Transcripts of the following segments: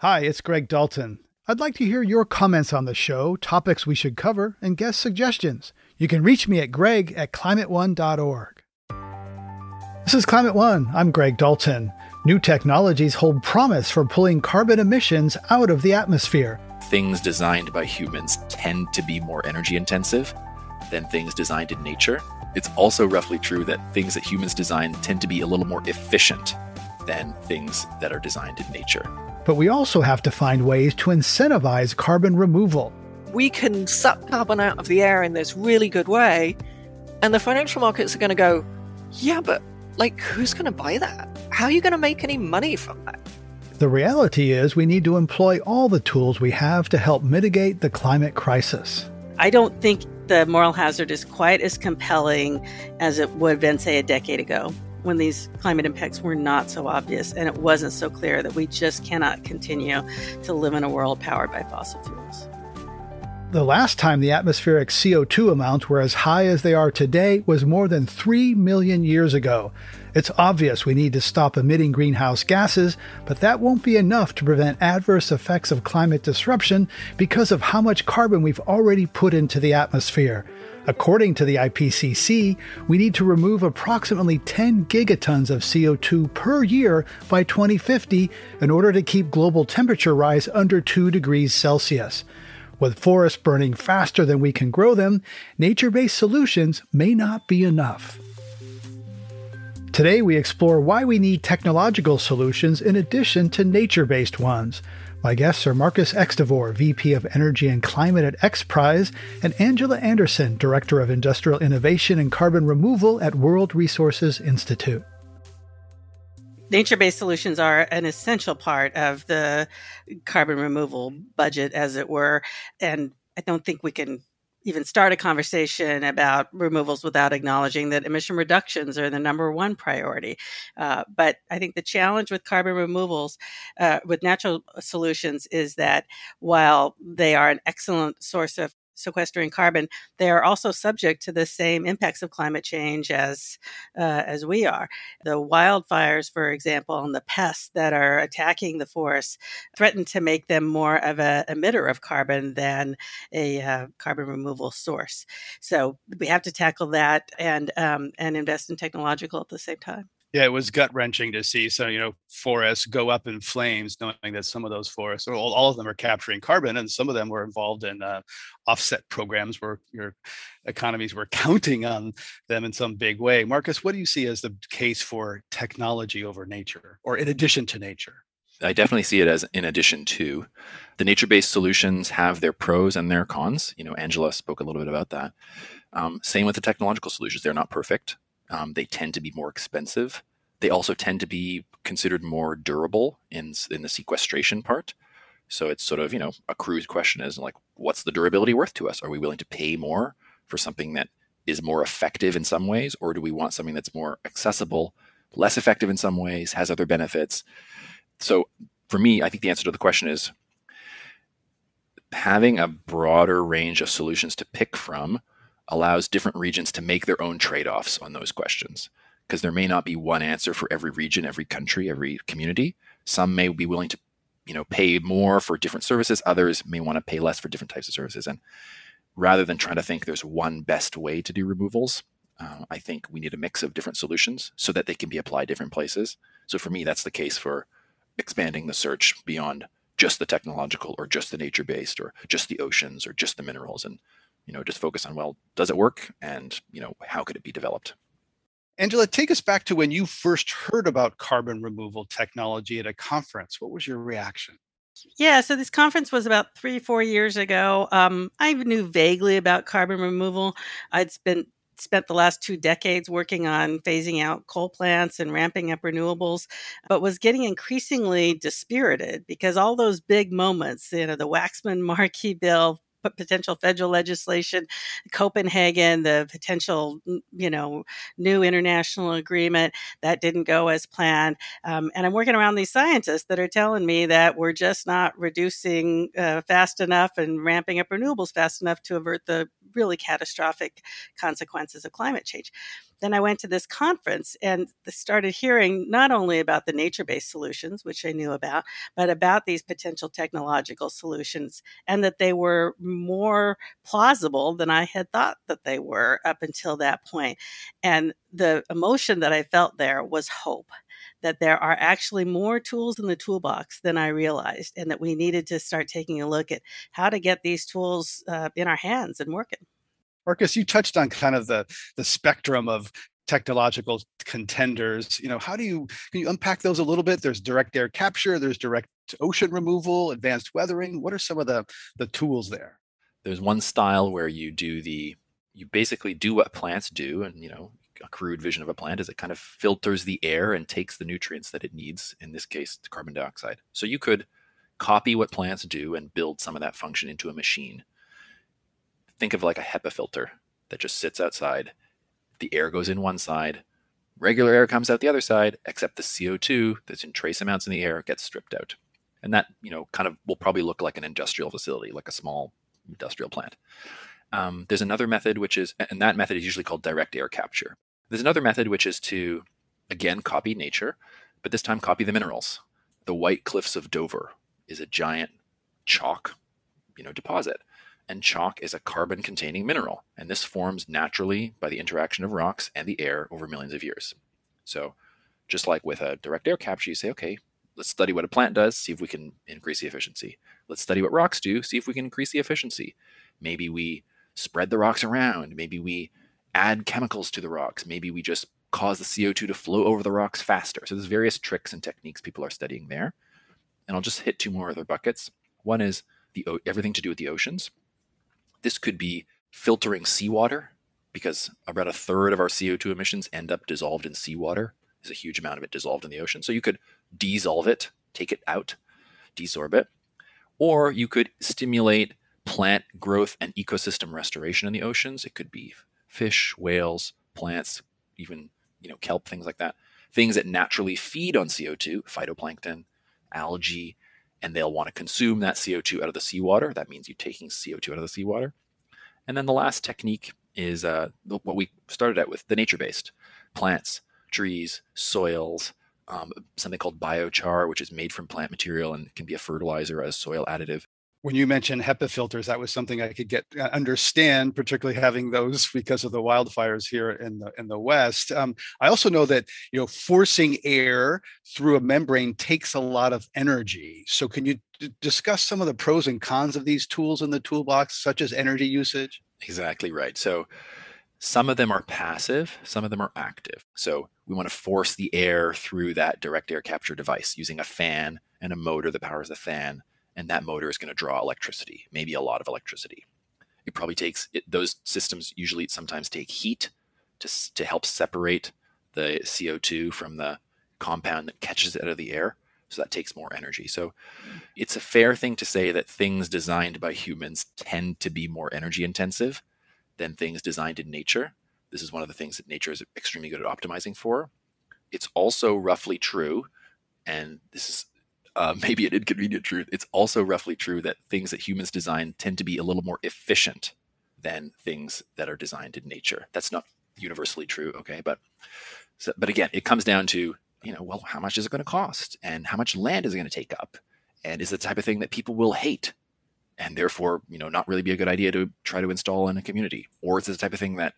Hi, it's Greg Dalton. I'd like to hear your comments on the show, topics we should cover, and guest suggestions. You can reach me at greg at climateone.org. This is Climate One. I'm Greg Dalton. New technologies hold promise for pulling carbon emissions out of the atmosphere. Things designed by humans tend to be more energy intensive than things designed in nature. It's also roughly true that things that humans design tend to be a little more efficient than things that are designed in nature. But we also have to find ways to incentivize carbon removal. We can suck carbon out of the air in this really good way, and the financial markets are going to go, yeah, but like, who's going to buy that? How are you going to make any money from that? The reality is, we need to employ all the tools we have to help mitigate the climate crisis. I don't think the moral hazard is quite as compelling as it would have been, say, a decade ago when these climate impacts were not so obvious and it wasn't so clear that we just cannot continue to live in a world powered by fossil fuels. The last time the atmospheric CO2 amounts were as high as they are today was more than 3 million years ago. It's obvious we need to stop emitting greenhouse gases, but that won't be enough to prevent adverse effects of climate disruption because of how much carbon we've already put into the atmosphere. According to the IPCC, we need to remove approximately 10 gigatons of CO2 per year by 2050 in order to keep global temperature rise under 2 degrees Celsius. With forests burning faster than we can grow them, nature based solutions may not be enough. Today, we explore why we need technological solutions in addition to nature based ones. My guests are Marcus Extavour, VP of Energy and Climate at XPRIZE, and Angela Anderson, Director of Industrial Innovation and Carbon Removal at World Resources Institute. Nature based solutions are an essential part of the carbon removal budget, as it were. And I don't think we can even start a conversation about removals without acknowledging that emission reductions are the number one priority. Uh, but I think the challenge with carbon removals, uh, with natural solutions, is that while they are an excellent source of sequestering carbon, they are also subject to the same impacts of climate change as uh, as we are. The wildfires, for example, and the pests that are attacking the forests threaten to make them more of a emitter of carbon than a uh, carbon removal source. So we have to tackle that and um, and invest in technological at the same time yeah, it was gut wrenching to see some, you know, forests go up in flames, knowing that some of those forests, or all, all of them, are capturing carbon, and some of them were involved in uh, offset programs where your economies were counting on them in some big way. Marcus, what do you see as the case for technology over nature, or in addition to nature? I definitely see it as in addition to the nature-based solutions have their pros and their cons. You know, Angela spoke a little bit about that. Um, same with the technological solutions; they're not perfect. Um, they tend to be more expensive. They also tend to be considered more durable in in the sequestration part. So it's sort of you know a crude question is like, what's the durability worth to us? Are we willing to pay more for something that is more effective in some ways, or do we want something that's more accessible, less effective in some ways, has other benefits? So for me, I think the answer to the question is having a broader range of solutions to pick from allows different regions to make their own trade offs on those questions because there may not be one answer for every region, every country, every community. Some may be willing to, you know, pay more for different services. Others may want to pay less for different types of services. And rather than trying to think there's one best way to do removals, uh, I think we need a mix of different solutions so that they can be applied different places. So for me, that's the case for expanding the search beyond just the technological or just the nature based or just the oceans or just the minerals and you know just focus on well does it work and you know how could it be developed angela take us back to when you first heard about carbon removal technology at a conference what was your reaction yeah, so this conference was about three, four years ago. Um, I knew vaguely about carbon removal. I'd spent spent the last two decades working on phasing out coal plants and ramping up renewables, but was getting increasingly dispirited because all those big moments, you know, the Waxman Markey bill, potential federal legislation, Copenhagen, the potential, you know, new international agreement that didn't go as planned. Um, and I'm working around these scientists that are telling me that we're just not reducing uh, fast enough and ramping up renewables fast enough to avert the really catastrophic consequences of climate change. Then I went to this conference and started hearing not only about the nature based solutions, which I knew about, but about these potential technological solutions and that they were more plausible than I had thought that they were up until that point. And the emotion that I felt there was hope that there are actually more tools in the toolbox than I realized, and that we needed to start taking a look at how to get these tools uh, in our hands and working. Marcus, you touched on kind of the the spectrum of technological contenders. You know, how do you can you unpack those a little bit? There's direct air capture, there's direct ocean removal, advanced weathering. What are some of the the tools there? There's one style where you do the you basically do what plants do and you know a crude vision of a plant is it kind of filters the air and takes the nutrients that it needs, in this case, carbon dioxide. So you could copy what plants do and build some of that function into a machine. Think of like a HEPA filter that just sits outside. The air goes in one side, regular air comes out the other side, except the CO2 that's in trace amounts in the air gets stripped out. And that, you know, kind of will probably look like an industrial facility, like a small industrial plant. Um, there's another method, which is, and that method is usually called direct air capture. There's another method, which is to, again, copy nature, but this time copy the minerals. The White Cliffs of Dover is a giant chalk, you know, deposit. And chalk is a carbon containing mineral. And this forms naturally by the interaction of rocks and the air over millions of years. So, just like with a direct air capture, you say, okay, let's study what a plant does, see if we can increase the efficiency. Let's study what rocks do, see if we can increase the efficiency. Maybe we spread the rocks around. Maybe we add chemicals to the rocks. Maybe we just cause the CO2 to flow over the rocks faster. So there's various tricks and techniques people are studying there. And I'll just hit two more other buckets. One is the everything to do with the oceans. This could be filtering seawater because about a third of our CO2 emissions end up dissolved in seawater. There's a huge amount of it dissolved in the ocean. So you could dissolve it, take it out, desorb it, or you could stimulate plant growth and ecosystem restoration in the oceans. It could be fish, whales, plants, even you know kelp, things like that. Things that naturally feed on CO2, phytoplankton, algae, and they'll want to consume that CO2 out of the seawater. That means you're taking CO2 out of the seawater. And then the last technique is uh, what we started out with the nature based plants, trees, soils, um, something called biochar, which is made from plant material and can be a fertilizer as soil additive when you mentioned HEPA filters, that was something I could get uh, understand, particularly having those because of the wildfires here in the in the West. Um, I also know that you know forcing air through a membrane takes a lot of energy. So, can you d- discuss some of the pros and cons of these tools in the toolbox, such as energy usage? Exactly right. So, some of them are passive, some of them are active. So, we want to force the air through that direct air capture device using a fan and a motor that powers the fan and that motor is going to draw electricity, maybe a lot of electricity. It probably takes it, those systems usually sometimes take heat to to help separate the CO2 from the compound that catches it out of the air. So that takes more energy. So it's a fair thing to say that things designed by humans tend to be more energy intensive than things designed in nature. This is one of the things that nature is extremely good at optimizing for. It's also roughly true, and this is uh, maybe an inconvenient truth, it's also roughly true that things that humans design tend to be a little more efficient than things that are designed in nature. That's not universally true, okay? But so, but again, it comes down to you know, well, how much is it going to cost, and how much land is it going to take up, and is the type of thing that people will hate, and therefore you know not really be a good idea to try to install in a community, or is it the type of thing that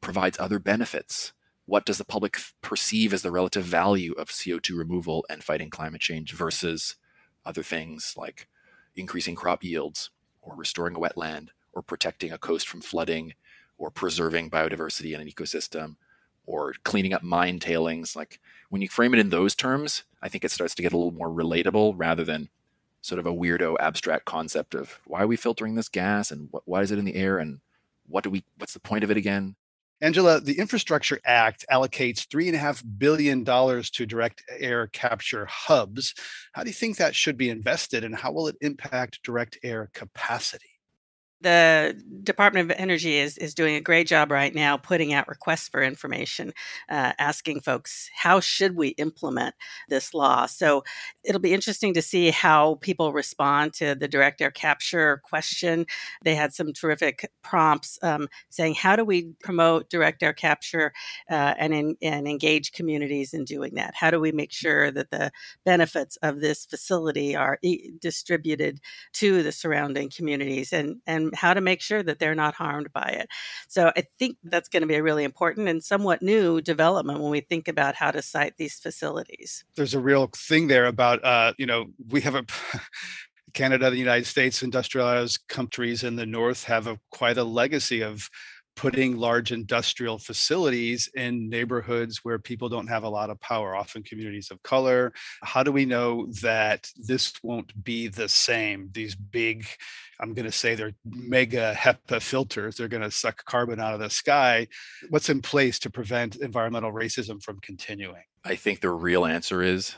provides other benefits what does the public perceive as the relative value of CO2 removal and fighting climate change versus other things like increasing crop yields or restoring a wetland or protecting a coast from flooding or preserving biodiversity in an ecosystem or cleaning up mine tailings? Like when you frame it in those terms i think it starts to get a little more relatable rather than sort of a weirdo abstract concept of why are we filtering this gas and what, why is it in the air and what do we what's the point of it again Angela, the Infrastructure Act allocates $3.5 billion to direct air capture hubs. How do you think that should be invested and how will it impact direct air capacity? The Department of Energy is, is doing a great job right now putting out requests for information, uh, asking folks, how should we implement this law? So it'll be interesting to see how people respond to the direct air capture question. They had some terrific prompts um, saying, how do we promote direct air capture uh, and, in, and engage communities in doing that? How do we make sure that the benefits of this facility are e- distributed to the surrounding communities? And, and how to make sure that they're not harmed by it. So I think that's going to be a really important and somewhat new development when we think about how to site these facilities. There's a real thing there about, uh, you know, we have a Canada, the United States, industrialized countries in the north have a quite a legacy of putting large industrial facilities in neighborhoods where people don't have a lot of power, often communities of color. How do we know that this won't be the same? These big, I'm going to say they're mega HEPA filters, they're going to suck carbon out of the sky. What's in place to prevent environmental racism from continuing? I think the real answer is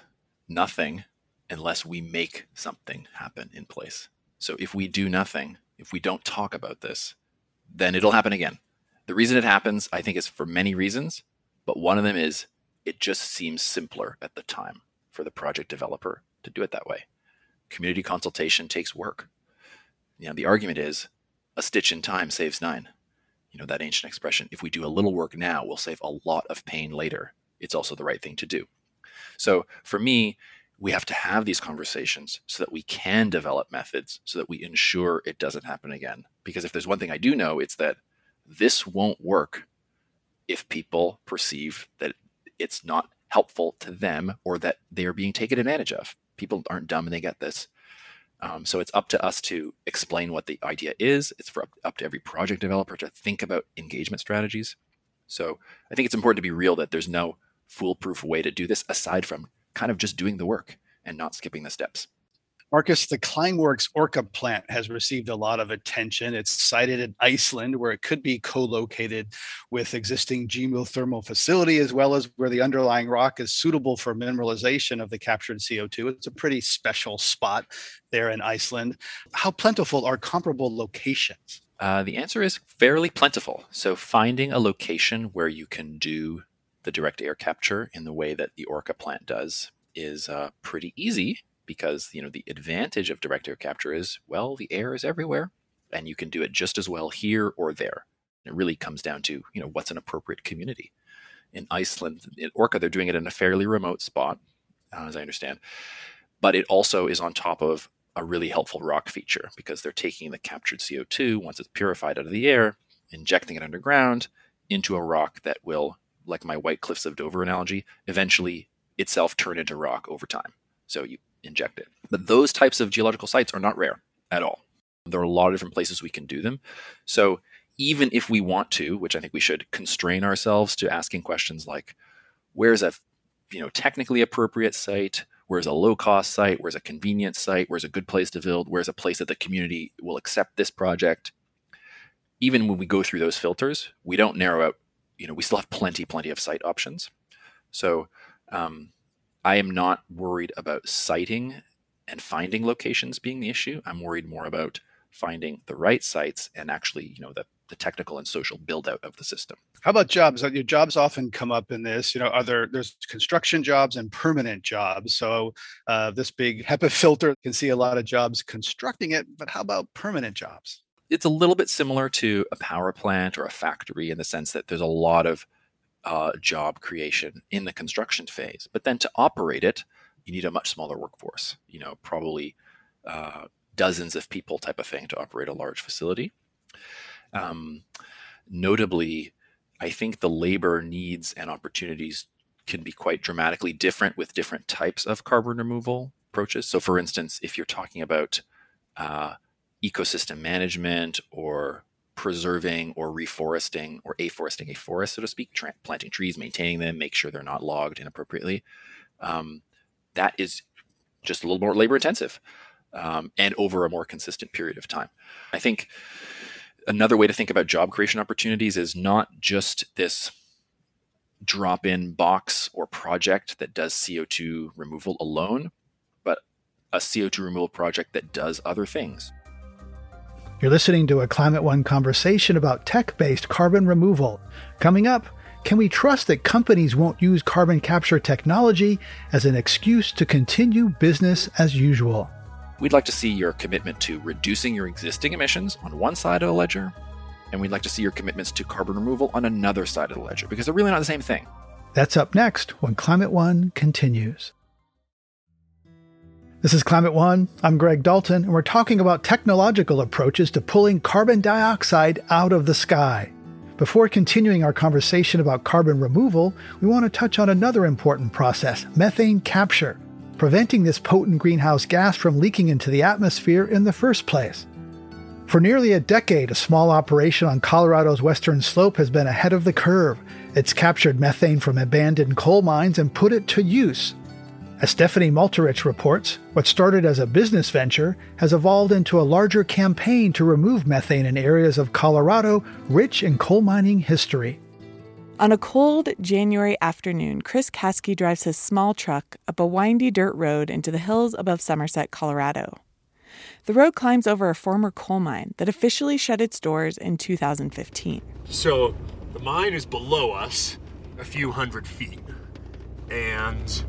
nothing unless we make something happen in place. So if we do nothing, if we don't talk about this, then it'll happen again. The reason it happens, I think, is for many reasons, but one of them is it just seems simpler at the time for the project developer to do it that way. Community consultation takes work. You know, the argument is a stitch in time saves nine. You know, that ancient expression. If we do a little work now, we'll save a lot of pain later. It's also the right thing to do. So for me, we have to have these conversations so that we can develop methods so that we ensure it doesn't happen again. Because if there's one thing I do know, it's that this won't work if people perceive that it's not helpful to them or that they are being taken advantage of. People aren't dumb and they get this. Um, so it's up to us to explain what the idea is. It's for up, up to every project developer to think about engagement strategies. So I think it's important to be real that there's no foolproof way to do this aside from kind of just doing the work and not skipping the steps. Marcus, the Climeworks Orca plant has received a lot of attention. It's sited in Iceland, where it could be co-located with existing geothermal facility, as well as where the underlying rock is suitable for mineralization of the captured CO2. It's a pretty special spot there in Iceland. How plentiful are comparable locations? Uh, the answer is fairly plentiful. So finding a location where you can do the direct air capture in the way that the Orca plant does is uh, pretty easy because you know the advantage of direct air capture is well the air is everywhere and you can do it just as well here or there. It really comes down to you know what's an appropriate community. In iceland in orca they're doing it in a fairly remote spot uh, as i understand but it also is on top of a really helpful rock feature because they're taking the captured co2 once it's purified out of the air injecting it underground into a rock that will like my white cliffs of dover analogy eventually itself turn into rock over time. So you inject it. But those types of geological sites are not rare at all. There are a lot of different places we can do them. So even if we want to, which I think we should constrain ourselves to asking questions like, where's a you know technically appropriate site? Where's a low cost site? Where's a convenient site? Where's a good place to build? Where's a place that the community will accept this project? Even when we go through those filters, we don't narrow out, you know, we still have plenty, plenty of site options. So um, I am not worried about siting and finding locations being the issue. I'm worried more about finding the right sites and actually, you know, the, the technical and social build out of the system. How about jobs? Your jobs often come up in this. You know, are there there's construction jobs and permanent jobs. So uh, this big HEPA filter can see a lot of jobs constructing it, but how about permanent jobs? It's a little bit similar to a power plant or a factory in the sense that there's a lot of uh, job creation in the construction phase. But then to operate it, you need a much smaller workforce. You know, probably uh, dozens of people type of thing to operate a large facility. Um, notably, I think the labor needs and opportunities can be quite dramatically different with different types of carbon removal approaches. So, for instance, if you're talking about uh, ecosystem management or preserving or reforesting or afforesting a forest, so to speak, tra- planting trees, maintaining them, make sure they're not logged inappropriately. Um, that is just a little more labor intensive um, and over a more consistent period of time. I think another way to think about job creation opportunities is not just this drop in box or project that does CO2 removal alone, but a CO2 removal project that does other things. You're listening to a Climate One conversation about tech based carbon removal. Coming up, can we trust that companies won't use carbon capture technology as an excuse to continue business as usual? We'd like to see your commitment to reducing your existing emissions on one side of the ledger, and we'd like to see your commitments to carbon removal on another side of the ledger because they're really not the same thing. That's up next when Climate One continues. This is Climate One. I'm Greg Dalton, and we're talking about technological approaches to pulling carbon dioxide out of the sky. Before continuing our conversation about carbon removal, we want to touch on another important process methane capture, preventing this potent greenhouse gas from leaking into the atmosphere in the first place. For nearly a decade, a small operation on Colorado's western slope has been ahead of the curve. It's captured methane from abandoned coal mines and put it to use as Stephanie Maltarich reports, what started as a business venture has evolved into a larger campaign to remove methane in areas of Colorado rich in coal mining history. On a cold January afternoon, Chris Caskey drives his small truck up a windy dirt road into the hills above Somerset, Colorado. The road climbs over a former coal mine that officially shut its doors in 2015. So the mine is below us a few hundred feet. And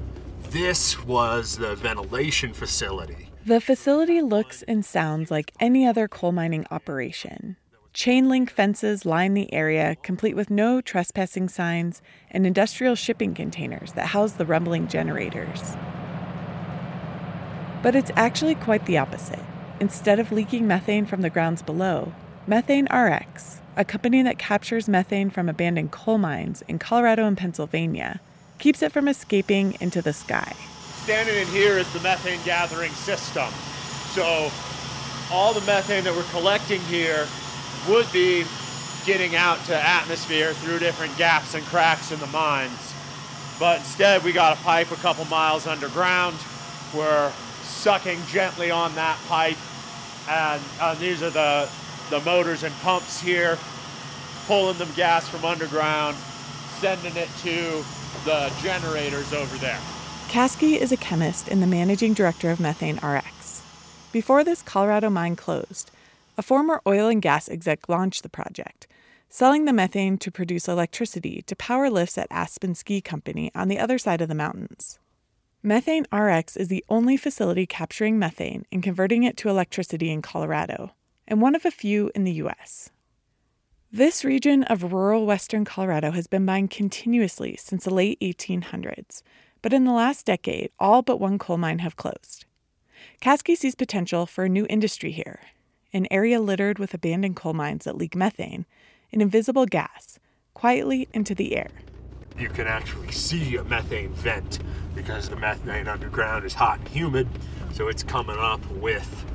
this was the ventilation facility. The facility looks and sounds like any other coal mining operation. Chain link fences line the area, complete with no trespassing signs and industrial shipping containers that house the rumbling generators. But it's actually quite the opposite. Instead of leaking methane from the grounds below, Methane RX, a company that captures methane from abandoned coal mines in Colorado and Pennsylvania, keeps it from escaping into the sky. Standing in here is the methane gathering system. So all the methane that we're collecting here would be getting out to atmosphere through different gaps and cracks in the mines. But instead, we got a pipe a couple miles underground. We're sucking gently on that pipe, and uh, these are the, the motors and pumps here, pulling the gas from underground, sending it to the generators over there. Caskey is a chemist and the managing director of Methane RX. Before this Colorado mine closed, a former oil and gas exec launched the project, selling the methane to produce electricity to power lifts at Aspen Ski Company on the other side of the mountains. Methane RX is the only facility capturing methane and converting it to electricity in Colorado, and one of a few in the U.S. This region of rural western Colorado has been mined continuously since the late 1800s, but in the last decade, all but one coal mine have closed. Caskey sees potential for a new industry here, an area littered with abandoned coal mines that leak methane, an invisible gas, quietly into the air. You can actually see a methane vent because the methane underground is hot and humid, so it's coming up with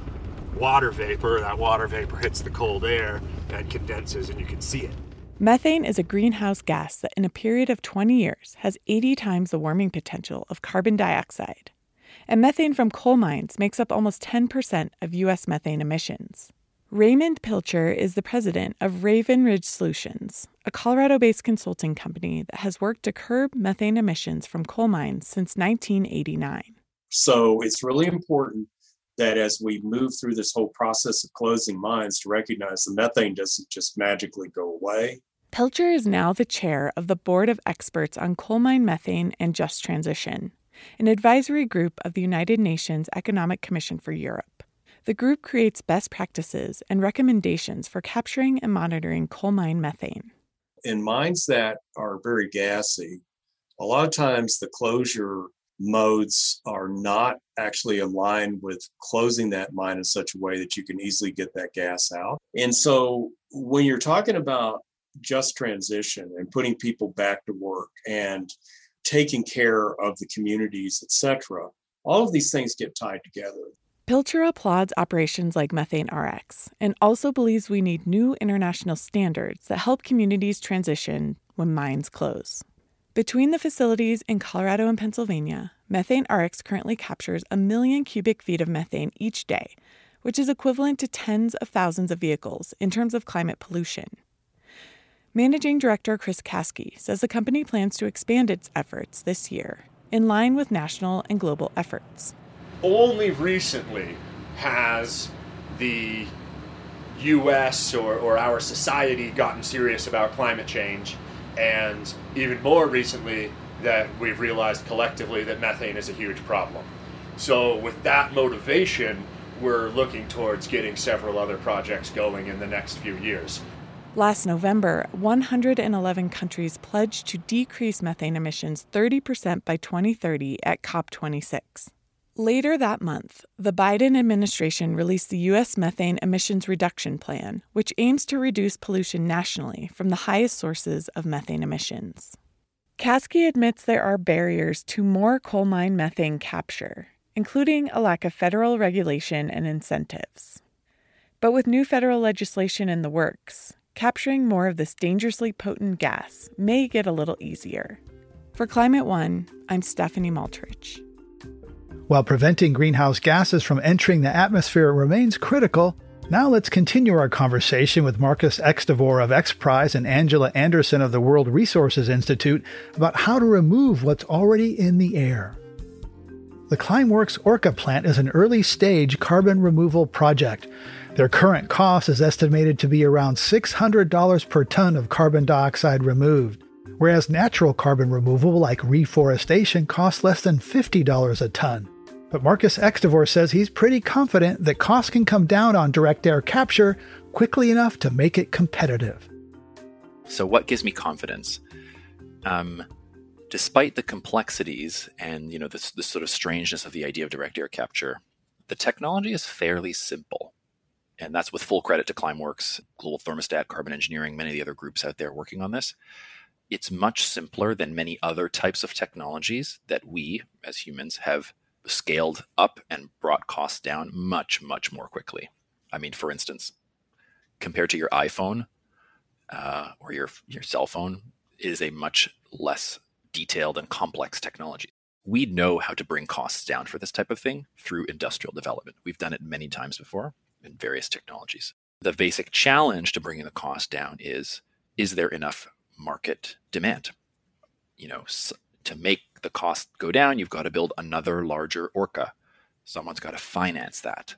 water vapor. That water vapor hits the cold air and condenses, and you can see it. Methane is a greenhouse gas that, in a period of 20 years, has 80 times the warming potential of carbon dioxide. And methane from coal mines makes up almost 10% of U.S. methane emissions. Raymond Pilcher is the president of Raven Ridge Solutions, a Colorado based consulting company that has worked to curb methane emissions from coal mines since 1989. So it's really important that as we move through this whole process of closing mines to recognize the methane doesn't just magically go away. Pilcher is now the chair of the Board of Experts on Coal Mine Methane and Just Transition, an advisory group of the United Nations Economic Commission for Europe. The group creates best practices and recommendations for capturing and monitoring coal mine methane. In mines that are very gassy, a lot of times the closure modes are not actually aligned with closing that mine in such a way that you can easily get that gas out. And so when you're talking about just transition and putting people back to work and taking care of the communities, etc., all of these things get tied together. Pilcher applauds operations like Methane RX and also believes we need new international standards that help communities transition when mines close. Between the facilities in Colorado and Pennsylvania, Methane RX currently captures a million cubic feet of methane each day, which is equivalent to tens of thousands of vehicles in terms of climate pollution. Managing Director Chris Caskey says the company plans to expand its efforts this year in line with national and global efforts. Only recently has the US or, or our society gotten serious about climate change, and even more recently, that we've realized collectively that methane is a huge problem. So, with that motivation, we're looking towards getting several other projects going in the next few years. Last November, 111 countries pledged to decrease methane emissions 30% by 2030 at COP26. Later that month, the Biden administration released the U.S. Methane Emissions Reduction Plan, which aims to reduce pollution nationally from the highest sources of methane emissions. Caskey admits there are barriers to more coal mine methane capture, including a lack of federal regulation and incentives. But with new federal legislation in the works, capturing more of this dangerously potent gas may get a little easier. For Climate One, I'm Stephanie Maltarich. While preventing greenhouse gases from entering the atmosphere remains critical, now let's continue our conversation with Marcus Extavour of X Prize and Angela Anderson of the World Resources Institute about how to remove what's already in the air. The Climeworks Orca plant is an early stage carbon removal project. Their current cost is estimated to be around $600 per ton of carbon dioxide removed, whereas natural carbon removal like reforestation costs less than $50 a ton. But Marcus Extavour says he's pretty confident that costs can come down on direct air capture quickly enough to make it competitive. So, what gives me confidence? Um, despite the complexities and you know this, this sort of strangeness of the idea of direct air capture, the technology is fairly simple, and that's with full credit to Climeworks, Global Thermostat, Carbon Engineering, many of the other groups out there working on this. It's much simpler than many other types of technologies that we, as humans, have scaled up and brought costs down much, much more quickly. I mean, for instance, compared to your iPhone uh, or your your cell phone, it is a much less detailed and complex technology. We know how to bring costs down for this type of thing through industrial development. We've done it many times before in various technologies. The basic challenge to bringing the cost down is is there enough market demand? You know, to make the cost go down, you've got to build another larger orca. Someone's got to finance that.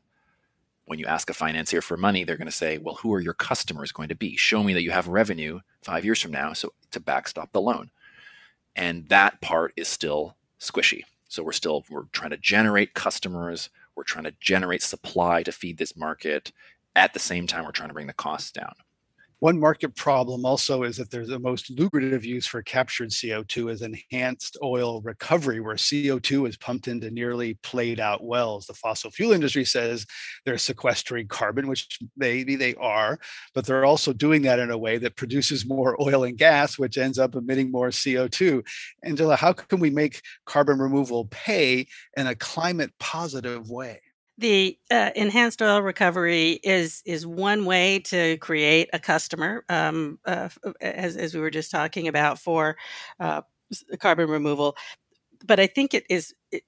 When you ask a financier for money, they're going to say, "Well, who are your customers going to be? Show me that you have revenue 5 years from now so to backstop the loan." And that part is still squishy. So we're still we're trying to generate customers, we're trying to generate supply to feed this market. At the same time, we're trying to bring the costs down. One market problem also is that there's the most lucrative use for captured CO2 is enhanced oil recovery, where CO2 is pumped into nearly played out wells. The fossil fuel industry says they're sequestering carbon, which maybe they are, but they're also doing that in a way that produces more oil and gas, which ends up emitting more CO2. Angela, how can we make carbon removal pay in a climate positive way? The uh, enhanced oil recovery is is one way to create a customer, um, uh, as as we were just talking about for uh, carbon removal. But I think it is it,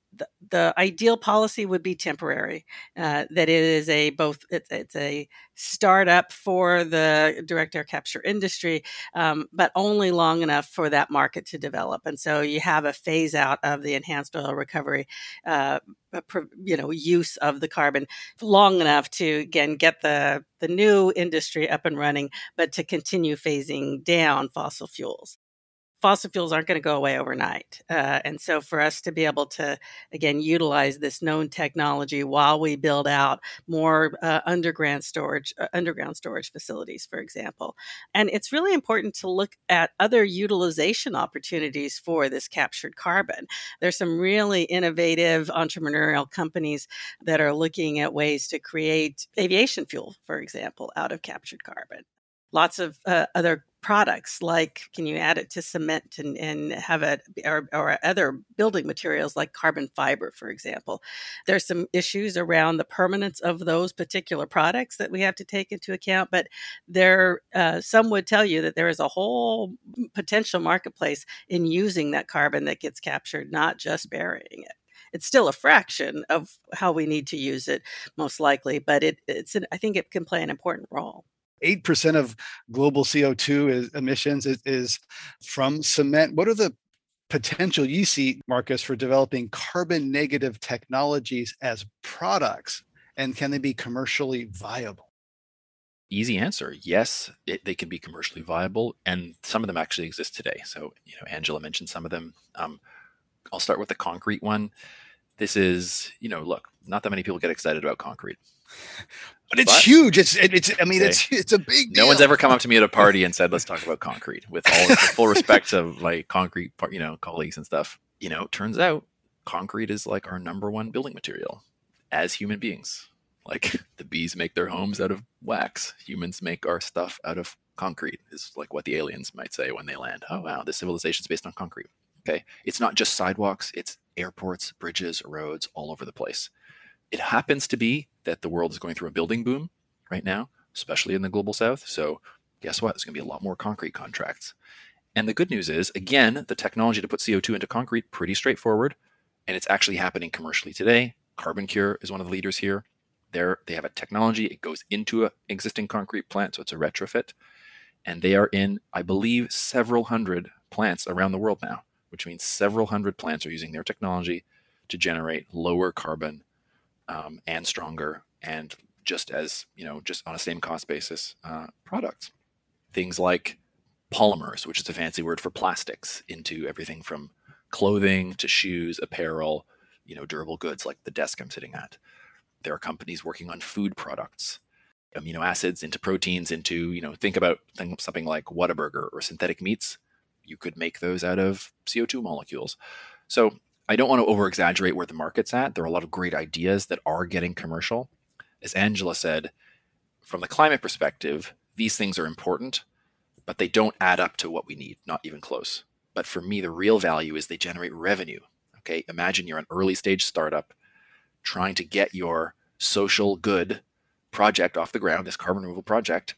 the, ideal policy would be temporary. Uh, that it is a both it's, it's, a startup for the direct air capture industry, um, but only long enough for that market to develop. And so you have a phase out of the enhanced oil recovery, uh, you know, use of the carbon long enough to again get the the new industry up and running, but to continue phasing down fossil fuels fossil fuels aren't going to go away overnight. Uh, and so, for us to be able to, again, utilize this known technology while we build out more uh, underground storage, uh, underground storage facilities, for example, and it's really important to look at other utilization opportunities for this captured carbon. There's some really innovative entrepreneurial companies that are looking at ways to create aviation fuel, for example, out of captured carbon lots of uh, other products like can you add it to cement and, and have it or, or other building materials like carbon fiber for example? There's some issues around the permanence of those particular products that we have to take into account but there uh, some would tell you that there is a whole potential marketplace in using that carbon that gets captured not just burying it. It's still a fraction of how we need to use it most likely but it, it's an, i think it can play an important role 8% of global CO2 is, emissions is, is from cement. What are the potential you see, Marcus, for developing carbon negative technologies as products? And can they be commercially viable? easy answer yes it, they can be commercially viable and some of them actually exist today so you know angela mentioned some of them um, i'll start with the concrete one this is you know look not that many people get excited about concrete but it's but, huge it's it's i mean okay. it's it's a big deal. no one's ever come up to me at a party and said let's talk about concrete with all the full respect of like concrete you know colleagues and stuff you know turns out concrete is like our number one building material as human beings like the bees make their homes out of wax. Humans make our stuff out of concrete, is like what the aliens might say when they land. Oh, wow, this civilization is based on concrete. Okay. It's not just sidewalks, it's airports, bridges, roads all over the place. It happens to be that the world is going through a building boom right now, especially in the global south. So, guess what? There's going to be a lot more concrete contracts. And the good news is, again, the technology to put CO2 into concrete, pretty straightforward. And it's actually happening commercially today. CarbonCure is one of the leaders here. They're, they have a technology, it goes into an existing concrete plant, so it's a retrofit. And they are in, I believe, several hundred plants around the world now, which means several hundred plants are using their technology to generate lower carbon um, and stronger and just as, you know, just on a same cost basis uh, products. Things like polymers, which is a fancy word for plastics, into everything from clothing to shoes, apparel, you know, durable goods like the desk I'm sitting at. There are companies working on food products, amino acids into proteins, into, you know, think about something like Whataburger or synthetic meats. You could make those out of CO2 molecules. So I don't want to over exaggerate where the market's at. There are a lot of great ideas that are getting commercial. As Angela said, from the climate perspective, these things are important, but they don't add up to what we need, not even close. But for me, the real value is they generate revenue. Okay, imagine you're an early stage startup trying to get your social good project off the ground, this carbon removal project,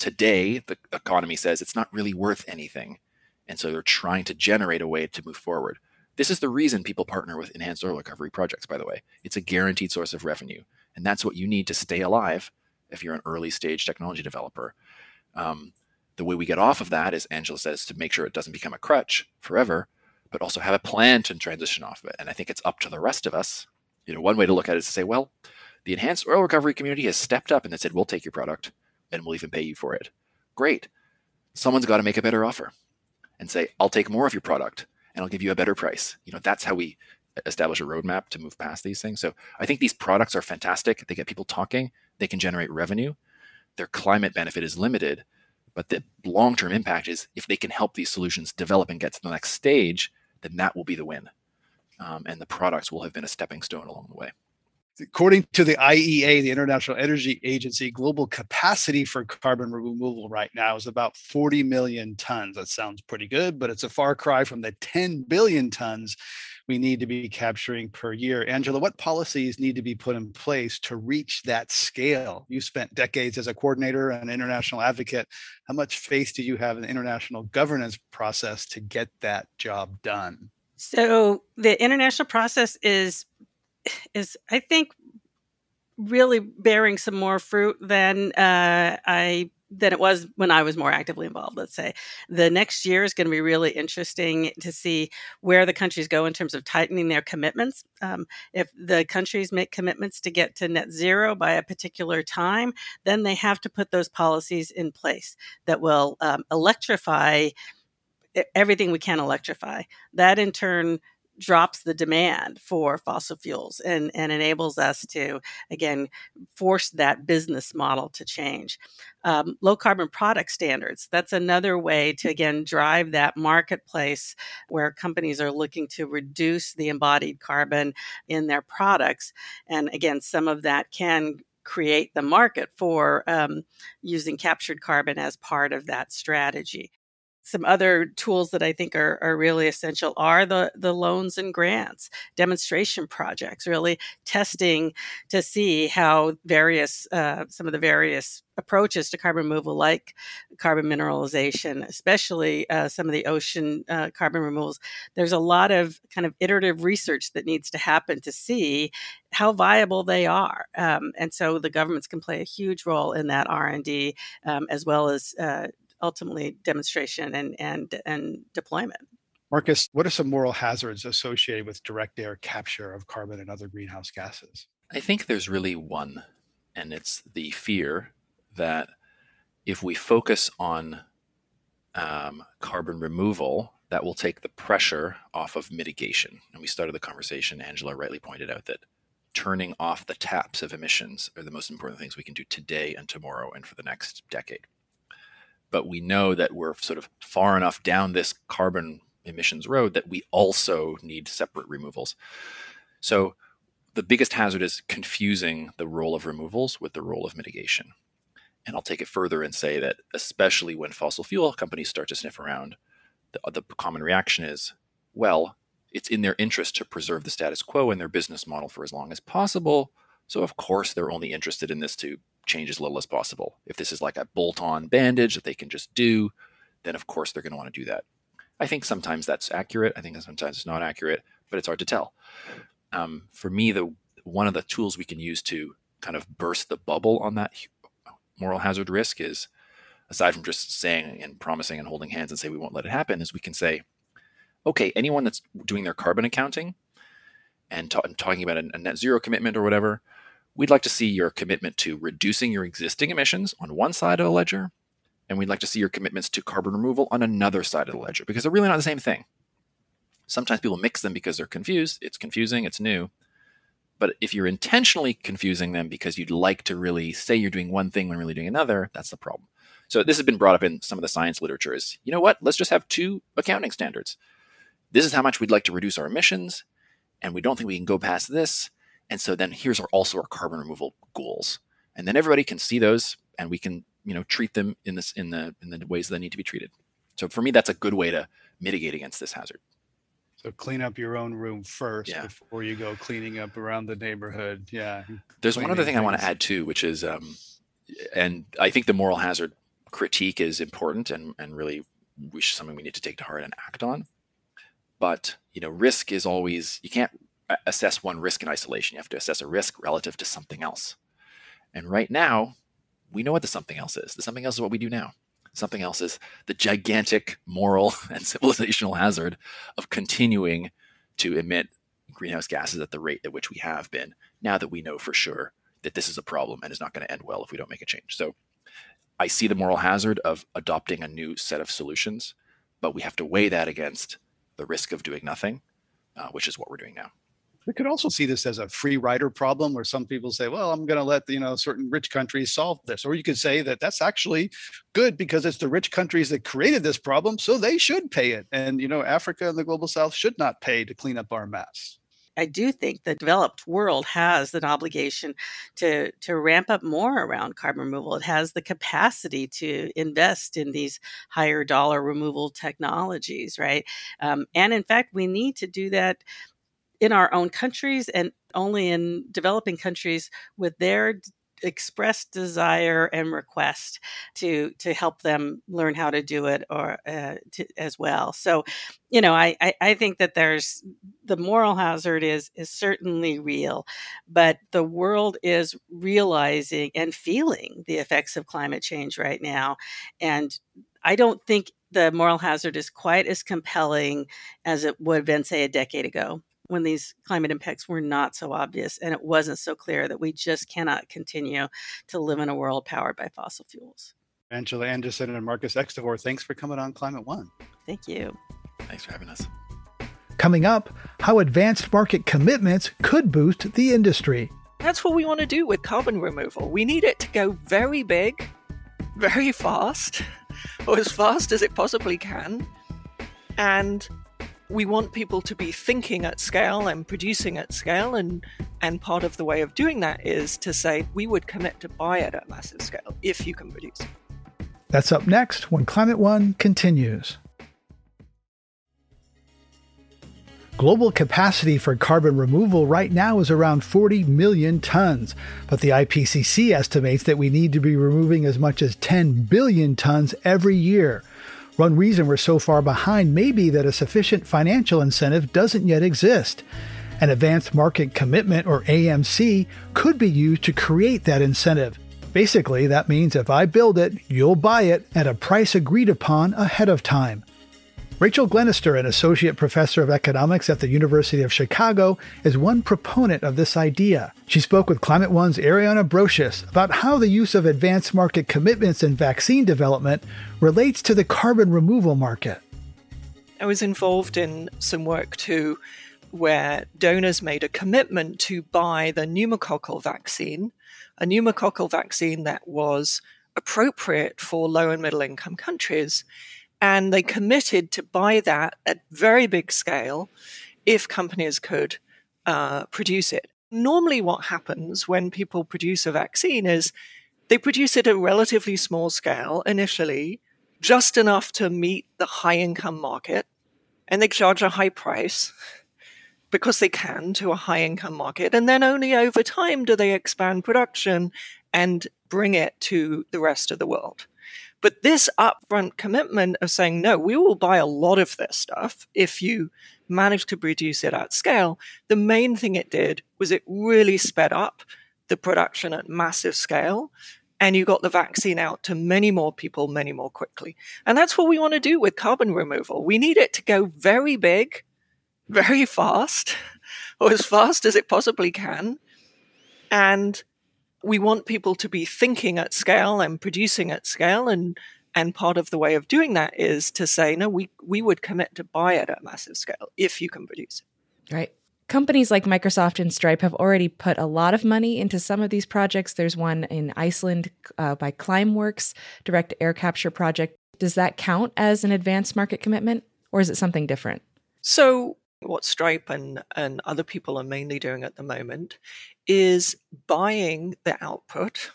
today the economy says it's not really worth anything. And so they're trying to generate a way to move forward. This is the reason people partner with enhanced oil recovery projects, by the way. It's a guaranteed source of revenue. And that's what you need to stay alive if you're an early stage technology developer. Um, the way we get off of that is Angela says to make sure it doesn't become a crutch forever, but also have a plan to transition off of it. And I think it's up to the rest of us you know, one way to look at it is to say, well, the enhanced oil recovery community has stepped up and they said, we'll take your product and we'll even pay you for it. Great. Someone's got to make a better offer and say, I'll take more of your product and I'll give you a better price. You know, that's how we establish a roadmap to move past these things. So I think these products are fantastic. They get people talking, they can generate revenue. Their climate benefit is limited, but the long term impact is if they can help these solutions develop and get to the next stage, then that will be the win um, and the products will have been a stepping stone along the way. According to the IEA, the International Energy Agency, global capacity for carbon removal right now is about 40 million tons. That sounds pretty good, but it's a far cry from the 10 billion tons we need to be capturing per year. Angela, what policies need to be put in place to reach that scale? You spent decades as a coordinator and international advocate. How much faith do you have in the international governance process to get that job done? So the international process is is I think really bearing some more fruit than uh, I than it was when I was more actively involved. Let's say the next year is going to be really interesting to see where the countries go in terms of tightening their commitments. Um, if the countries make commitments to get to net zero by a particular time, then they have to put those policies in place that will um, electrify everything we can electrify. That in turn drops the demand for fossil fuels and, and enables us to, again, force that business model to change. Um, low carbon product standards, that's another way to, again, drive that marketplace where companies are looking to reduce the embodied carbon in their products. And again, some of that can create the market for um, using captured carbon as part of that strategy some other tools that I think are, are really essential are the, the loans and grants, demonstration projects, really testing to see how various, uh, some of the various approaches to carbon removal, like carbon mineralization, especially uh, some of the ocean uh, carbon removals. There's a lot of kind of iterative research that needs to happen to see how viable they are, um, and so the governments can play a huge role in that R and D, um, as well as uh, ultimately demonstration and and and deployment. Marcus, what are some moral hazards associated with direct air capture of carbon and other greenhouse gases? I think there's really one, and it's the fear that if we focus on um, carbon removal, that will take the pressure off of mitigation. And we started the conversation, Angela rightly pointed out that turning off the taps of emissions are the most important things we can do today and tomorrow and for the next decade. But we know that we're sort of far enough down this carbon emissions road that we also need separate removals. So the biggest hazard is confusing the role of removals with the role of mitigation. And I'll take it further and say that, especially when fossil fuel companies start to sniff around, the, the common reaction is, well, it's in their interest to preserve the status quo and their business model for as long as possible. So, of course, they're only interested in this to change as little as possible. If this is like a bolt on bandage that they can just do, then of course they're going to want to do that. I think sometimes that's accurate. I think sometimes it's not accurate, but it's hard to tell. Um, for me, the one of the tools we can use to kind of burst the bubble on that moral hazard risk is, aside from just saying and promising and holding hands and say we won't let it happen, is we can say, okay, anyone that's doing their carbon accounting and, ta- and talking about a, a net zero commitment or whatever, we'd like to see your commitment to reducing your existing emissions on one side of the ledger, and we'd like to see your commitments to carbon removal on another side of the ledger because they're really not the same thing. Sometimes people mix them because they're confused. It's confusing, it's new. But if you're intentionally confusing them because you'd like to really say you're doing one thing when really doing another, that's the problem. So this has been brought up in some of the science literature is, you know what, let's just have two accounting standards this is how much we'd like to reduce our emissions, and we don't think we can go past this. And so then here's our, also our carbon removal goals, and then everybody can see those, and we can you know treat them in this in the in the ways that they need to be treated. So for me, that's a good way to mitigate against this hazard. So clean up your own room first yeah. before you go cleaning up around the neighborhood. Yeah. There's one other thing things. I want to add too, which is, um, and I think the moral hazard critique is important and and really something we need to take to heart and act on. But you know, risk is always you can't assess one risk in isolation. You have to assess a risk relative to something else. And right now, we know what the something else is. The something else is what we do now. Something else is the gigantic moral and civilizational hazard of continuing to emit greenhouse gases at the rate at which we have been, now that we know for sure that this is a problem and is not going to end well if we don't make a change. So I see the moral hazard of adopting a new set of solutions, but we have to weigh that against the risk of doing nothing, uh, which is what we're doing now. We could also see this as a free rider problem where some people say, well, I'm going to let, you know, certain rich countries solve this. Or you could say that that's actually good because it's the rich countries that created this problem. So they should pay it. And, you know, Africa and the global south should not pay to clean up our mess. I do think the developed world has an obligation to to ramp up more around carbon removal. It has the capacity to invest in these higher dollar removal technologies, right? Um, and in fact, we need to do that in our own countries and only in developing countries with their expressed desire and request to to help them learn how to do it or uh, to, as well. So, you know, I, I, I think that there's the moral hazard is is certainly real, but the world is realizing and feeling the effects of climate change right now, and I don't think the moral hazard is quite as compelling as it would have been, say, a decade ago when these climate impacts were not so obvious and it wasn't so clear that we just cannot continue to live in a world powered by fossil fuels. Angela Anderson and Marcus Extavour, thanks for coming on Climate One. Thank you. Thanks for having us. Coming up, how advanced market commitments could boost the industry. That's what we want to do with carbon removal. We need it to go very big, very fast, or as fast as it possibly can. And we want people to be thinking at scale and producing at scale and and part of the way of doing that is to say we would commit to buy it at massive scale if you can produce That's up next when Climate One continues. Global capacity for carbon removal right now is around 40 million tons, but the IPCC estimates that we need to be removing as much as 10 billion tons every year. One reason we're so far behind may be that a sufficient financial incentive doesn't yet exist. An advanced market commitment, or AMC, could be used to create that incentive. Basically, that means if I build it, you'll buy it at a price agreed upon ahead of time. Rachel Glennerster, an associate professor of economics at the University of Chicago, is one proponent of this idea. She spoke with Climate One's Ariana Brocious about how the use of advanced market commitments in vaccine development relates to the carbon removal market. I was involved in some work too where donors made a commitment to buy the pneumococcal vaccine, a pneumococcal vaccine that was appropriate for low and middle income countries and they committed to buy that at very big scale if companies could uh, produce it. Normally, what happens when people produce a vaccine is they produce it at a relatively small scale initially, just enough to meet the high income market, and they charge a high price because they can to a high income market. And then only over time do they expand production and bring it to the rest of the world. But this upfront commitment of saying, no, we will buy a lot of this stuff if you manage to produce it at scale, the main thing it did was it really sped up the production at massive scale. And you got the vaccine out to many more people, many more quickly. And that's what we want to do with carbon removal. We need it to go very big, very fast, or as fast as it possibly can. And we want people to be thinking at scale and producing at scale and and part of the way of doing that is to say no we we would commit to buy it at massive scale if you can produce it. Right. Companies like microsoft and stripe have already put a lot of money into some of these projects. There's one in iceland uh, by climeworks direct air capture project. Does that count as an advanced market commitment or is it something different? So what Stripe and, and other people are mainly doing at the moment is buying the output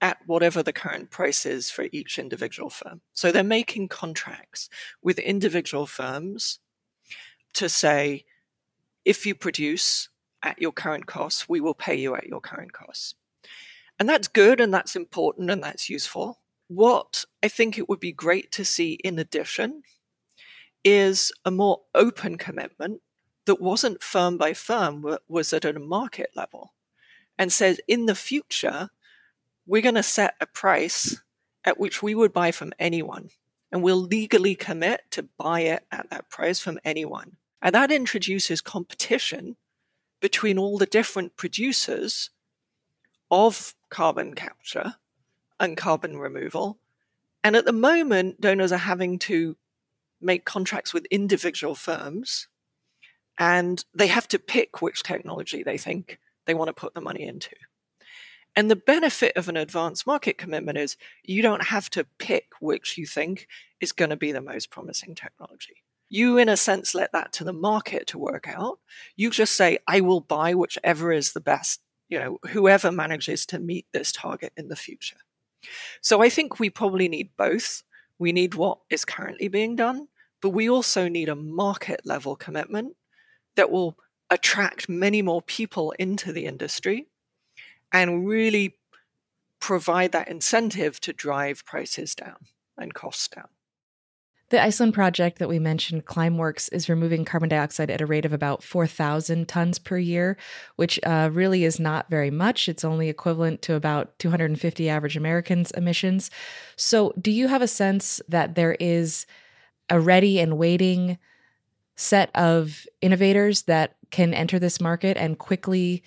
at whatever the current price is for each individual firm. So they're making contracts with individual firms to say, if you produce at your current costs, we will pay you at your current costs. And that's good and that's important and that's useful. What I think it would be great to see in addition is a more open commitment that wasn't firm by firm, was at a market level and says in the future, we're going to set a price at which we would buy from anyone. And we'll legally commit to buy it at that price from anyone. And that introduces competition between all the different producers of carbon capture and carbon removal. And at the moment, donors are having to make contracts with individual firms and they have to pick which technology they think they want to put the money into. And the benefit of an advanced market commitment is you don't have to pick which you think is going to be the most promising technology. You, in a sense, let that to the market to work out. You just say, I will buy whichever is the best, you know, whoever manages to meet this target in the future. So I think we probably need both. We need what is currently being done, but we also need a market level commitment that will attract many more people into the industry and really provide that incentive to drive prices down and costs down. The Iceland project that we mentioned, Climeworks, is removing carbon dioxide at a rate of about 4,000 tons per year, which uh, really is not very much. It's only equivalent to about 250 average Americans' emissions. So, do you have a sense that there is a ready and waiting set of innovators that can enter this market and quickly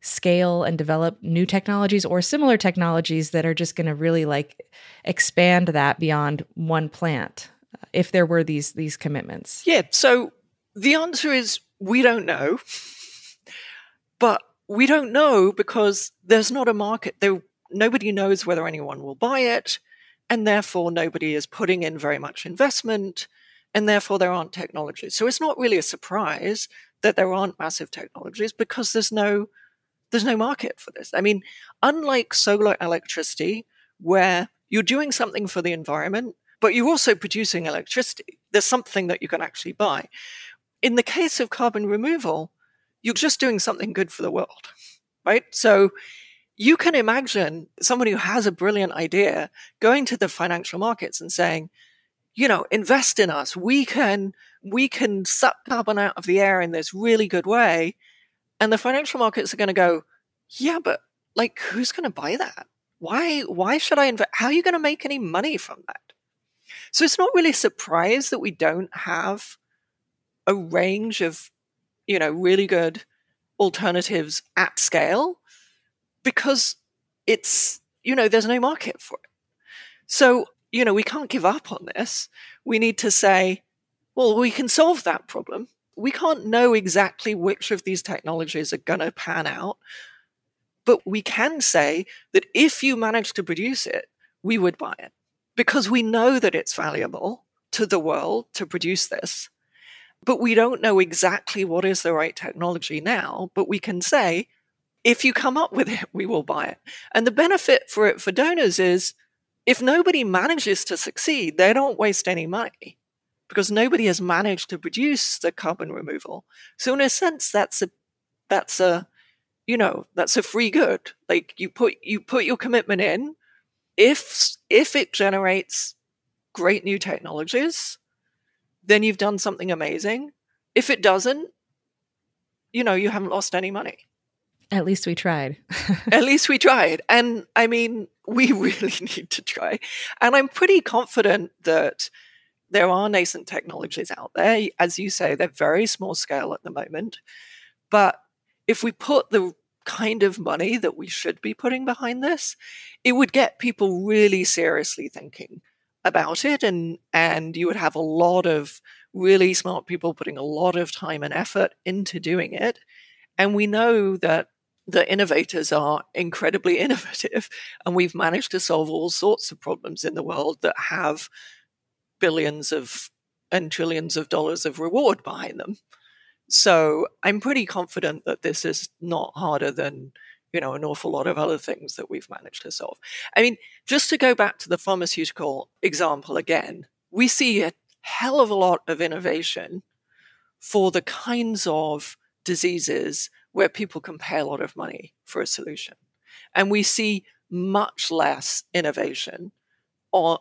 scale and develop new technologies or similar technologies that are just going to really like expand that beyond one plant if there were these these commitments yeah so the answer is we don't know but we don't know because there's not a market there nobody knows whether anyone will buy it and therefore nobody is putting in very much investment and therefore there aren't technologies. So it's not really a surprise that there aren't massive technologies because there's no there's no market for this. I mean, unlike solar electricity, where you're doing something for the environment, but you're also producing electricity. There's something that you can actually buy. In the case of carbon removal, you're just doing something good for the world, right? So you can imagine somebody who has a brilliant idea going to the financial markets and saying, you know, invest in us. We can we can suck carbon out of the air in this really good way. And the financial markets are going to go, yeah, but like who's going to buy that? Why why should I invest? How are you going to make any money from that? So it's not really a surprise that we don't have a range of, you know, really good alternatives at scale because it's, you know, there's no market for it. So, you know, we can't give up on this. We need to say, well, we can solve that problem. We can't know exactly which of these technologies are going to pan out, but we can say that if you manage to produce it, we would buy it because we know that it's valuable to the world to produce this. But we don't know exactly what is the right technology now, but we can say, if you come up with it, we will buy it. And the benefit for it for donors is if nobody manages to succeed, they don't waste any money because nobody has managed to produce the carbon removal. So in a sense, that's a that's a you know that's a free good. Like you put you put your commitment in. If if it generates great new technologies, then you've done something amazing. If it doesn't, you know you haven't lost any money. At least we tried. At least we tried. And I mean, we really need to try. And I'm pretty confident that there are nascent technologies out there. As you say, they're very small scale at the moment. But if we put the kind of money that we should be putting behind this, it would get people really seriously thinking about it and and you would have a lot of really smart people putting a lot of time and effort into doing it. And we know that the innovators are incredibly innovative and we've managed to solve all sorts of problems in the world that have billions of and trillions of dollars of reward behind them. So I'm pretty confident that this is not harder than you know an awful lot of other things that we've managed to solve. I mean, just to go back to the pharmaceutical example again, we see a hell of a lot of innovation for the kinds of diseases where people can pay a lot of money for a solution. And we see much less innovation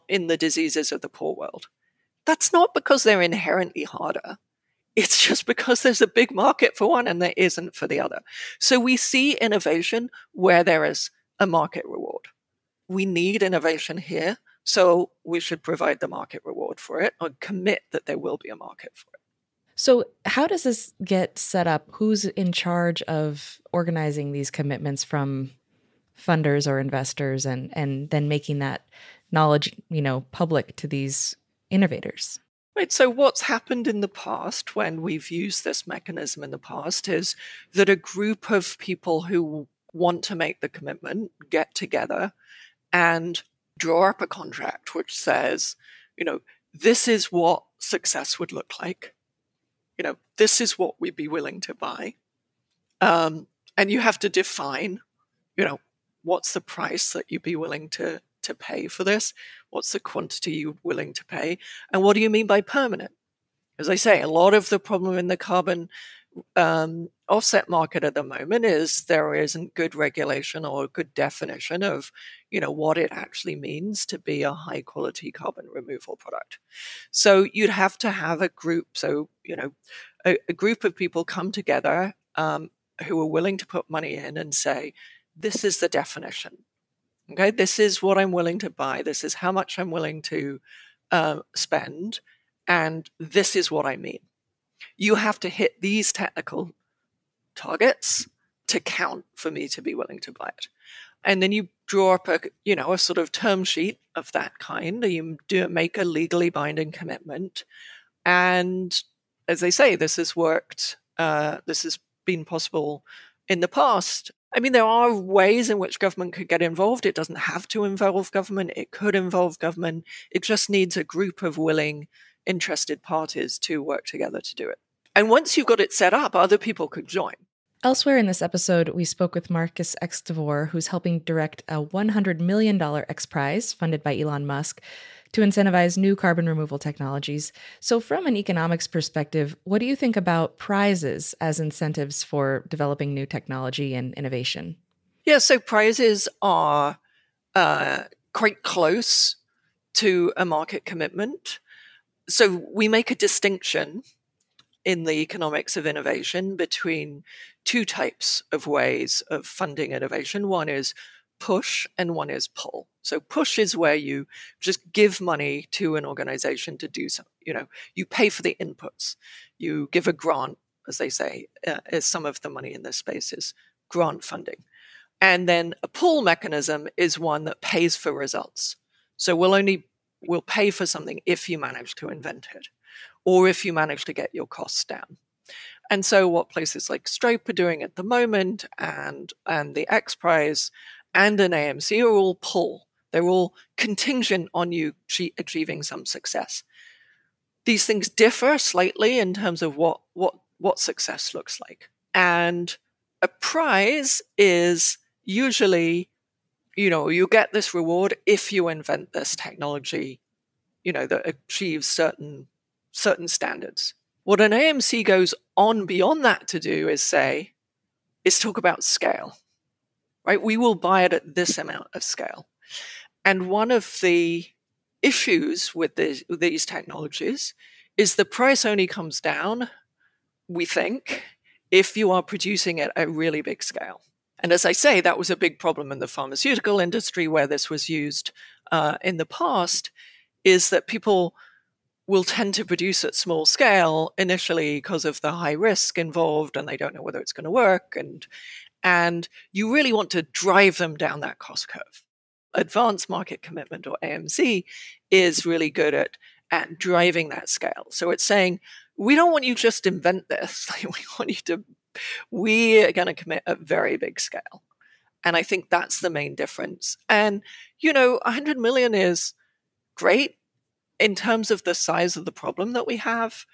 in the diseases of the poor world. That's not because they're inherently harder. It's just because there's a big market for one and there isn't for the other. So we see innovation where there is a market reward. We need innovation here, so we should provide the market reward for it or commit that there will be a market for it. So, how does this get set up? Who's in charge of organizing these commitments from funders or investors and and then making that knowledge, you know, public to these innovators? Right. So, what's happened in the past when we've used this mechanism in the past is that a group of people who want to make the commitment get together and draw up a contract which says, you know, this is what success would look like you know, this is what we'd be willing to buy. Um, and you have to define, you know, what's the price that you'd be willing to to pay for this? What's the quantity you're willing to pay? And what do you mean by permanent? As I say, a lot of the problem in the carbon um, offset market at the moment is there isn't good regulation or a good definition of, you know, what it actually means to be a high quality carbon removal product. So you'd have to have a group. So you know, a, a group of people come together um, who are willing to put money in and say, this is the definition. Okay, this is what I'm willing to buy. This is how much I'm willing to uh, spend, and this is what I mean you have to hit these technical targets to count for me to be willing to buy it. And then you draw up a, you know, a sort of term sheet of that kind. You do make a legally binding commitment. And as they say, this has worked. Uh, this has been possible in the past. I mean, there are ways in which government could get involved. It doesn't have to involve government. It could involve government. It just needs a group of willing interested parties to work together to do it. And once you've got it set up, other people could join. Elsewhere in this episode, we spoke with Marcus. Extavour, who's helping direct a $100 million X Prize funded by Elon Musk to incentivize new carbon removal technologies. So, from an economics perspective, what do you think about prizes as incentives for developing new technology and innovation? Yeah, so prizes are uh, quite close to a market commitment so we make a distinction in the economics of innovation between two types of ways of funding innovation. One is push and one is pull. So push is where you just give money to an organization to do something. You know, you pay for the inputs. You give a grant, as they say, uh, some of the money in this space is grant funding. And then a pull mechanism is one that pays for results. So we'll only we'll pay for something if you manage to invent it or if you manage to get your costs down. And so what places like Stripe are doing at the moment and and the X Prize and an AMC are all pull. They're all contingent on you achieving some success. These things differ slightly in terms of what what what success looks like. And a prize is usually, you know, you get this reward if you invent this technology, you know, that achieves certain certain standards. What an AMC goes on beyond that to do is say, is talk about scale, right? We will buy it at this amount of scale. And one of the issues with, with these technologies is the price only comes down, we think, if you are producing at a really big scale. And as I say, that was a big problem in the pharmaceutical industry where this was used uh, in the past, is that people will tend to produce at small scale initially because of the high risk involved and they don't know whether it's going to work and and you really want to drive them down that cost curve. Advanced market commitment or amc is really good at at driving that scale. So it's saying we don't want you just invent this we want you to we are going to commit at very big scale. And i think that's the main difference. And you know 100 million is great in terms of the size of the problem that we have,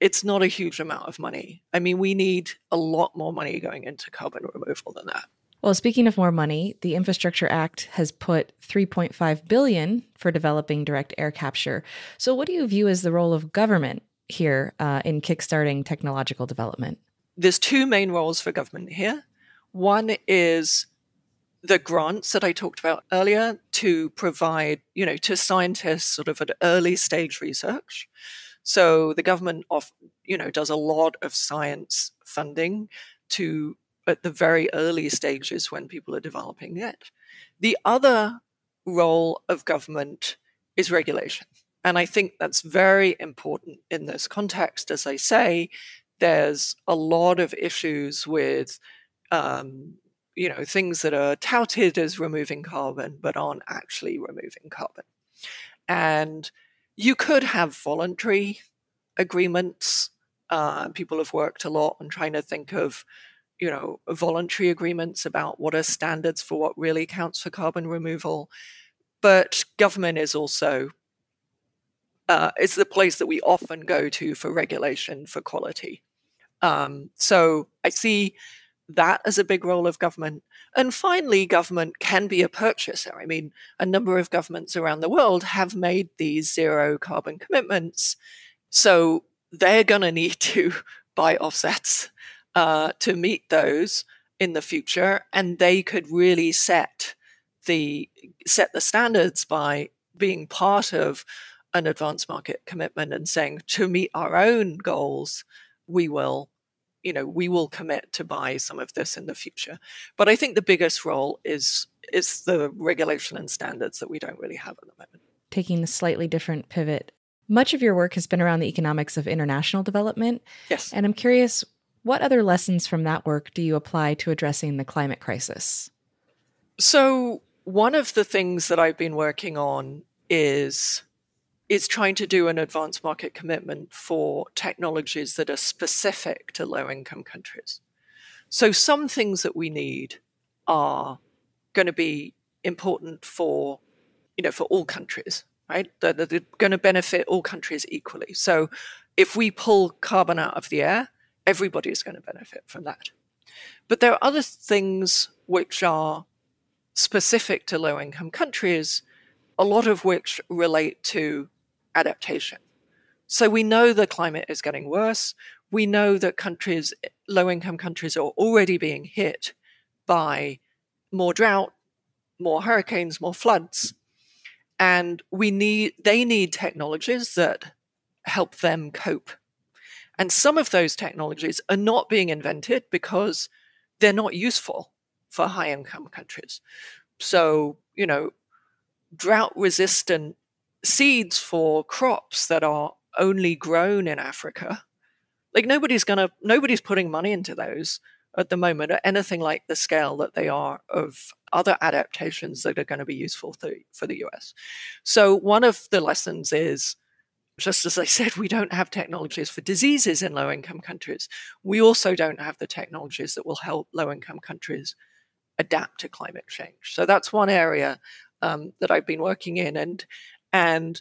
it's not a huge amount of money. I mean, we need a lot more money going into carbon removal than that. Well, speaking of more money, the Infrastructure Act has put 3.5 billion for developing direct air capture. So, what do you view as the role of government here uh, in kickstarting technological development? There's two main roles for government here. One is the grants that I talked about earlier to provide, you know, to scientists sort of at early stage research. So the government of, you know, does a lot of science funding to at the very early stages when people are developing it. The other role of government is regulation. And I think that's very important in this context. As I say, there's a lot of issues with um, you know things that are touted as removing carbon but aren't actually removing carbon and you could have voluntary agreements uh, people have worked a lot on trying to think of you know voluntary agreements about what are standards for what really counts for carbon removal but government is also uh, it's the place that we often go to for regulation for quality. Um, so i see that as a big role of government. And finally, government can be a purchaser. I mean, a number of governments around the world have made these zero carbon commitments. So they're going to need to buy offsets uh, to meet those in the future. And they could really set the set the standards by being part of an advanced market commitment and saying to meet our own goals, we will you know we will commit to buy some of this in the future. But i think the biggest role is is the regulation and standards that we don't really have at the moment. Taking a slightly different pivot. Much of your work has been around the economics of international development yes. and i'm curious what other lessons from that work do you apply to addressing the climate crisis? So one of the things that i've been working on is is trying to do an advanced market commitment for technologies that are specific to low income countries. So, some things that we need are going to be important for, you know, for all countries, right? They're, they're going to benefit all countries equally. So, if we pull carbon out of the air, everybody is going to benefit from that. But there are other things which are specific to low income countries, a lot of which relate to adaptation. So we know the climate is getting worse. We know that countries, low income countries, are already being hit by more drought, more hurricanes, more floods. And we need they need technologies that help them cope. And some of those technologies are not being invented because they're not useful for high income countries. So, you know, drought resistant seeds for crops that are only grown in Africa. Like nobody's gonna nobody's putting money into those at the moment at anything like the scale that they are of other adaptations that are going to be useful to, for the US. So one of the lessons is just as I said, we don't have technologies for diseases in low income countries. We also don't have the technologies that will help low income countries adapt to climate change. So that's one area um, that I've been working in, and and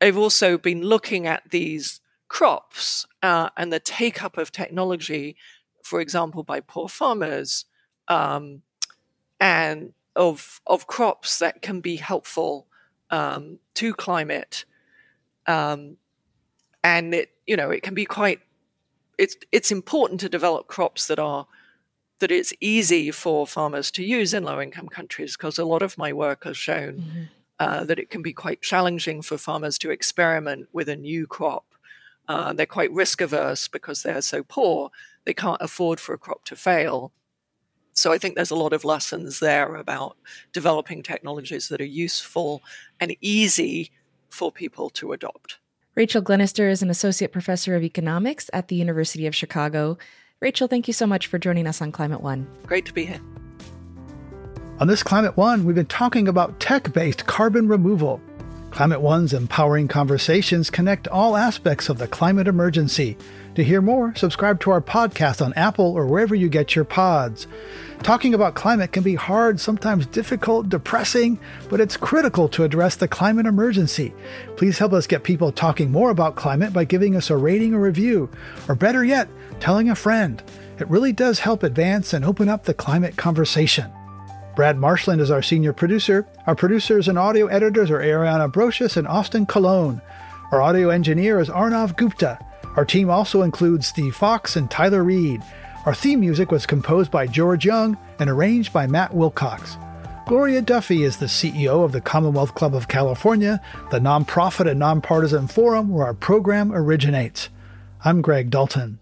I've also been looking at these crops uh, and the take up of technology, for example, by poor farmers, um, and of of crops that can be helpful um, to climate, um, and it you know it can be quite it's it's important to develop crops that are that it's easy for farmers to use in low income countries because a lot of my work has shown mm-hmm. Uh, that it can be quite challenging for farmers to experiment with a new crop. Uh, they're quite risk averse because they're so poor, they can't afford for a crop to fail. So I think there's a lot of lessons there about developing technologies that are useful and easy for people to adopt. Rachel Glennerster is an associate professor of economics at the University of Chicago. Rachel, thank you so much for joining us on Climate One. Great to be here. On this Climate One, we've been talking about tech based carbon removal. Climate One's empowering conversations connect all aspects of the climate emergency. To hear more, subscribe to our podcast on Apple or wherever you get your pods. Talking about climate can be hard, sometimes difficult, depressing, but it's critical to address the climate emergency. Please help us get people talking more about climate by giving us a rating or review, or better yet, telling a friend. It really does help advance and open up the climate conversation. Brad Marshland is our senior producer. Our producers and audio editors are Ariana Brocious and Austin Colon. Our audio engineer is Arnav Gupta. Our team also includes Steve Fox and Tyler Reed. Our theme music was composed by George Young and arranged by Matt Wilcox. Gloria Duffy is the CEO of the Commonwealth Club of California, the nonprofit and nonpartisan forum where our program originates. I'm Greg Dalton.